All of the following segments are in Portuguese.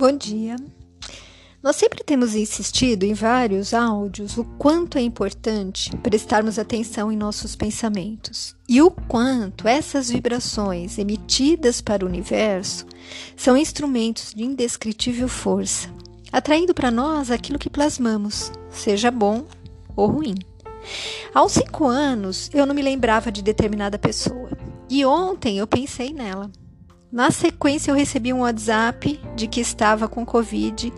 Bom dia. Nós sempre temos insistido em vários áudios o quanto é importante prestarmos atenção em nossos pensamentos e o quanto essas vibrações emitidas para o universo são instrumentos de indescritível força, atraindo para nós aquilo que plasmamos, seja bom ou ruim. Há uns cinco anos eu não me lembrava de determinada pessoa e ontem eu pensei nela. Na sequência, eu recebi um WhatsApp de que estava com Covid,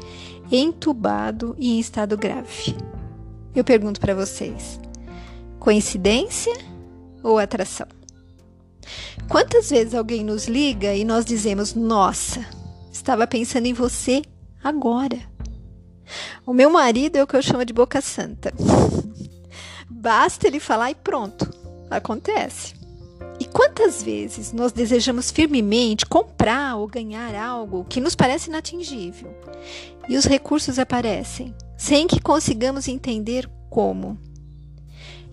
entubado e em estado grave. Eu pergunto para vocês: coincidência ou atração? Quantas vezes alguém nos liga e nós dizemos: Nossa, estava pensando em você agora? O meu marido é o que eu chamo de boca santa. Basta ele falar e pronto, acontece. Quantas vezes nós desejamos firmemente comprar ou ganhar algo que nos parece inatingível e os recursos aparecem sem que consigamos entender como?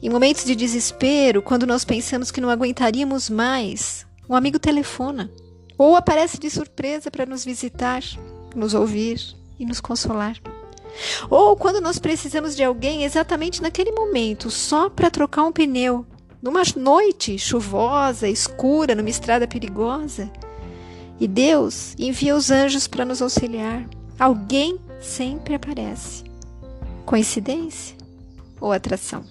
Em momentos de desespero, quando nós pensamos que não aguentaríamos mais, um amigo telefona ou aparece de surpresa para nos visitar, nos ouvir e nos consolar. Ou quando nós precisamos de alguém exatamente naquele momento, só para trocar um pneu numa noite chuvosa, escura, numa estrada perigosa. E Deus envia os anjos para nos auxiliar. Alguém sempre aparece. Coincidência ou atração?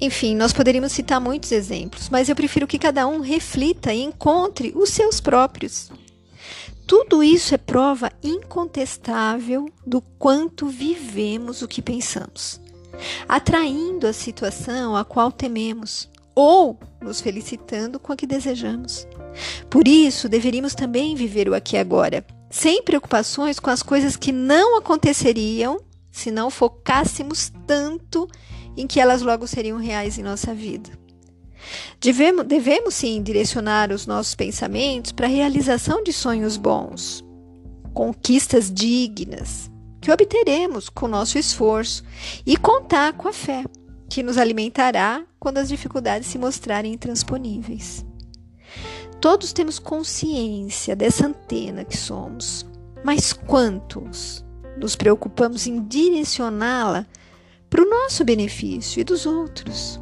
Enfim, nós poderíamos citar muitos exemplos, mas eu prefiro que cada um reflita e encontre os seus próprios. Tudo isso é prova incontestável do quanto vivemos o que pensamos atraindo a situação a qual tememos ou nos felicitando com a que desejamos. Por isso, deveríamos também viver o aqui e agora, sem preocupações com as coisas que não aconteceriam se não focássemos tanto em que elas logo seriam reais em nossa vida. Devemos, devemos sim direcionar os nossos pensamentos para a realização de sonhos bons, conquistas dignas, que obteremos com nosso esforço e contar com a fé, que nos alimentará quando as dificuldades se mostrarem intransponíveis. Todos temos consciência dessa antena que somos, mas quantos nos preocupamos em direcioná-la para o nosso benefício e dos outros?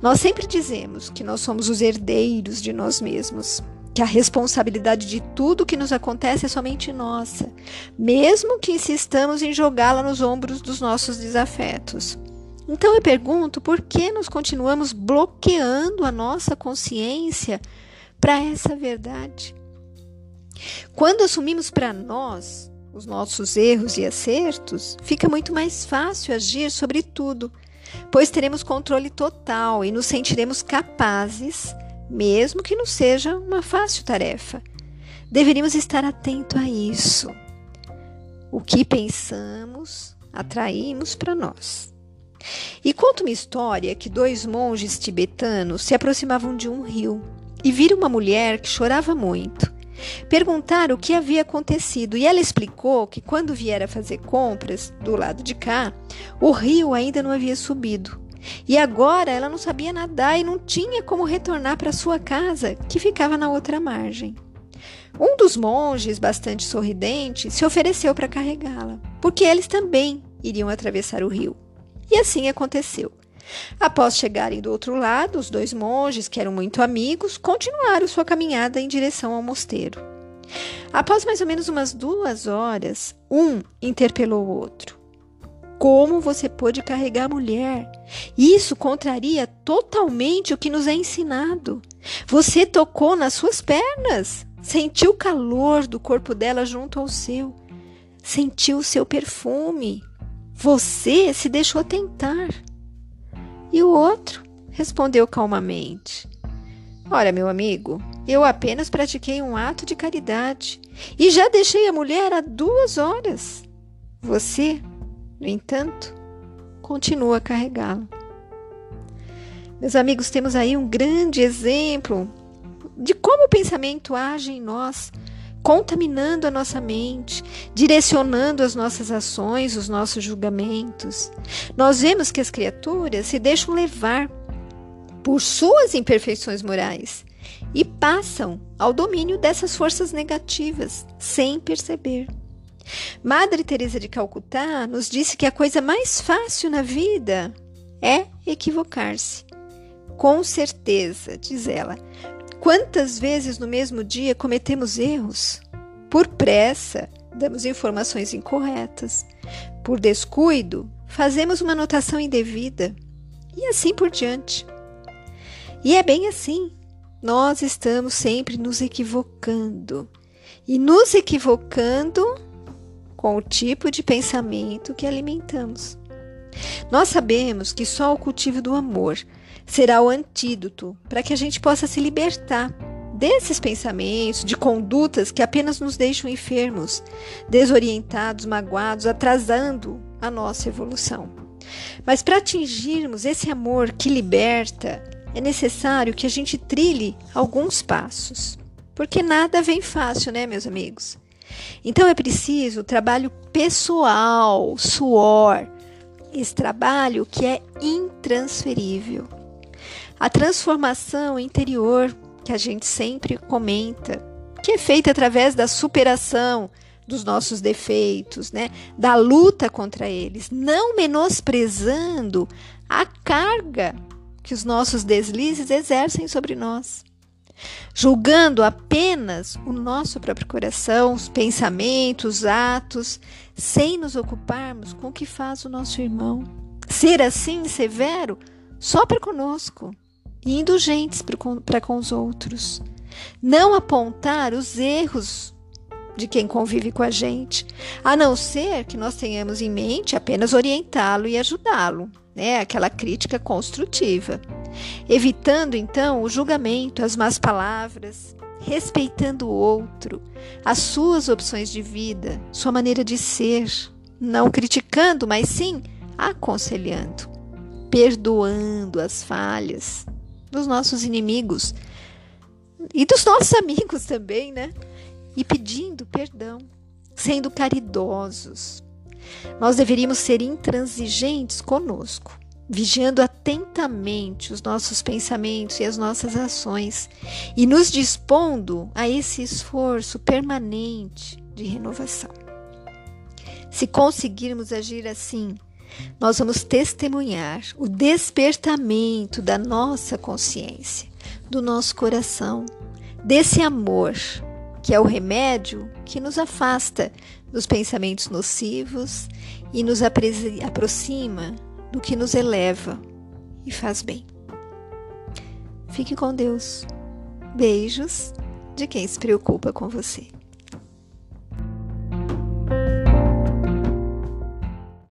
Nós sempre dizemos que nós somos os herdeiros de nós mesmos, que a responsabilidade de tudo que nos acontece é somente nossa, mesmo que insistamos em jogá-la nos ombros dos nossos desafetos. Então eu pergunto por que nós continuamos bloqueando a nossa consciência para essa verdade? Quando assumimos para nós os nossos erros e acertos, fica muito mais fácil agir sobre tudo, pois teremos controle total e nos sentiremos capazes mesmo que não seja uma fácil tarefa. Deveríamos estar atento a isso. O que pensamos, atraímos para nós. E conta uma história que dois monges tibetanos se aproximavam de um rio e viram uma mulher que chorava muito. Perguntaram o que havia acontecido e ela explicou que quando viera fazer compras do lado de cá, o rio ainda não havia subido e agora ela não sabia nadar e não tinha como retornar para sua casa, que ficava na outra margem. Um dos monges, bastante sorridente, se ofereceu para carregá-la, porque eles também iriam atravessar o rio. E assim aconteceu. Após chegarem do outro lado, os dois monges, que eram muito amigos, continuaram sua caminhada em direção ao mosteiro. Após mais ou menos umas duas horas, um interpelou o outro. Como você pôde carregar a mulher? Isso contraria totalmente o que nos é ensinado. Você tocou nas suas pernas, sentiu o calor do corpo dela junto ao seu, sentiu o seu perfume. Você se deixou tentar. E o outro respondeu calmamente: Ora, meu amigo, eu apenas pratiquei um ato de caridade e já deixei a mulher há duas horas. Você no entanto, continua a carregá-lo. Meus amigos, temos aí um grande exemplo de como o pensamento age em nós, contaminando a nossa mente, direcionando as nossas ações, os nossos julgamentos. Nós vemos que as criaturas se deixam levar por suas imperfeições morais e passam ao domínio dessas forças negativas sem perceber. Madre Teresa de Calcutá nos disse que a coisa mais fácil na vida é equivocar-se. Com certeza, diz ela. Quantas vezes no mesmo dia cometemos erros? Por pressa, damos informações incorretas. Por descuido, fazemos uma anotação indevida. E assim por diante. E é bem assim. Nós estamos sempre nos equivocando. E nos equivocando com o tipo de pensamento que alimentamos. Nós sabemos que só o cultivo do amor será o antídoto para que a gente possa se libertar desses pensamentos, de condutas que apenas nos deixam enfermos, desorientados, magoados, atrasando a nossa evolução. Mas para atingirmos esse amor que liberta, é necessário que a gente trilhe alguns passos. Porque nada vem fácil, né, meus amigos? Então é preciso trabalho pessoal, suor, esse trabalho que é intransferível. A transformação interior que a gente sempre comenta, que é feita através da superação dos nossos defeitos, né? Da luta contra eles, não menosprezando a carga que os nossos deslizes exercem sobre nós julgando apenas o nosso próprio coração, os pensamentos, atos, sem nos ocuparmos com o que faz o nosso irmão. Ser assim severo só para conosco e indulgentes para com os outros. Não apontar os erros de quem convive com a gente, a não ser que nós tenhamos em mente apenas orientá-lo e ajudá-lo, né? Aquela crítica construtiva evitando então o julgamento, as más palavras, respeitando o outro, as suas opções de vida, sua maneira de ser, não criticando, mas sim aconselhando, perdoando as falhas dos nossos inimigos e dos nossos amigos também, né? E pedindo perdão, sendo caridosos. Nós deveríamos ser intransigentes conosco vigiando atentamente os nossos pensamentos e as nossas ações e nos dispondo a esse esforço permanente de renovação. Se conseguirmos agir assim, nós vamos testemunhar o despertamento da nossa consciência, do nosso coração, desse amor que é o remédio que nos afasta dos pensamentos nocivos e nos aproxima do que nos eleva e faz bem. Fique com Deus. Beijos de quem se preocupa com você.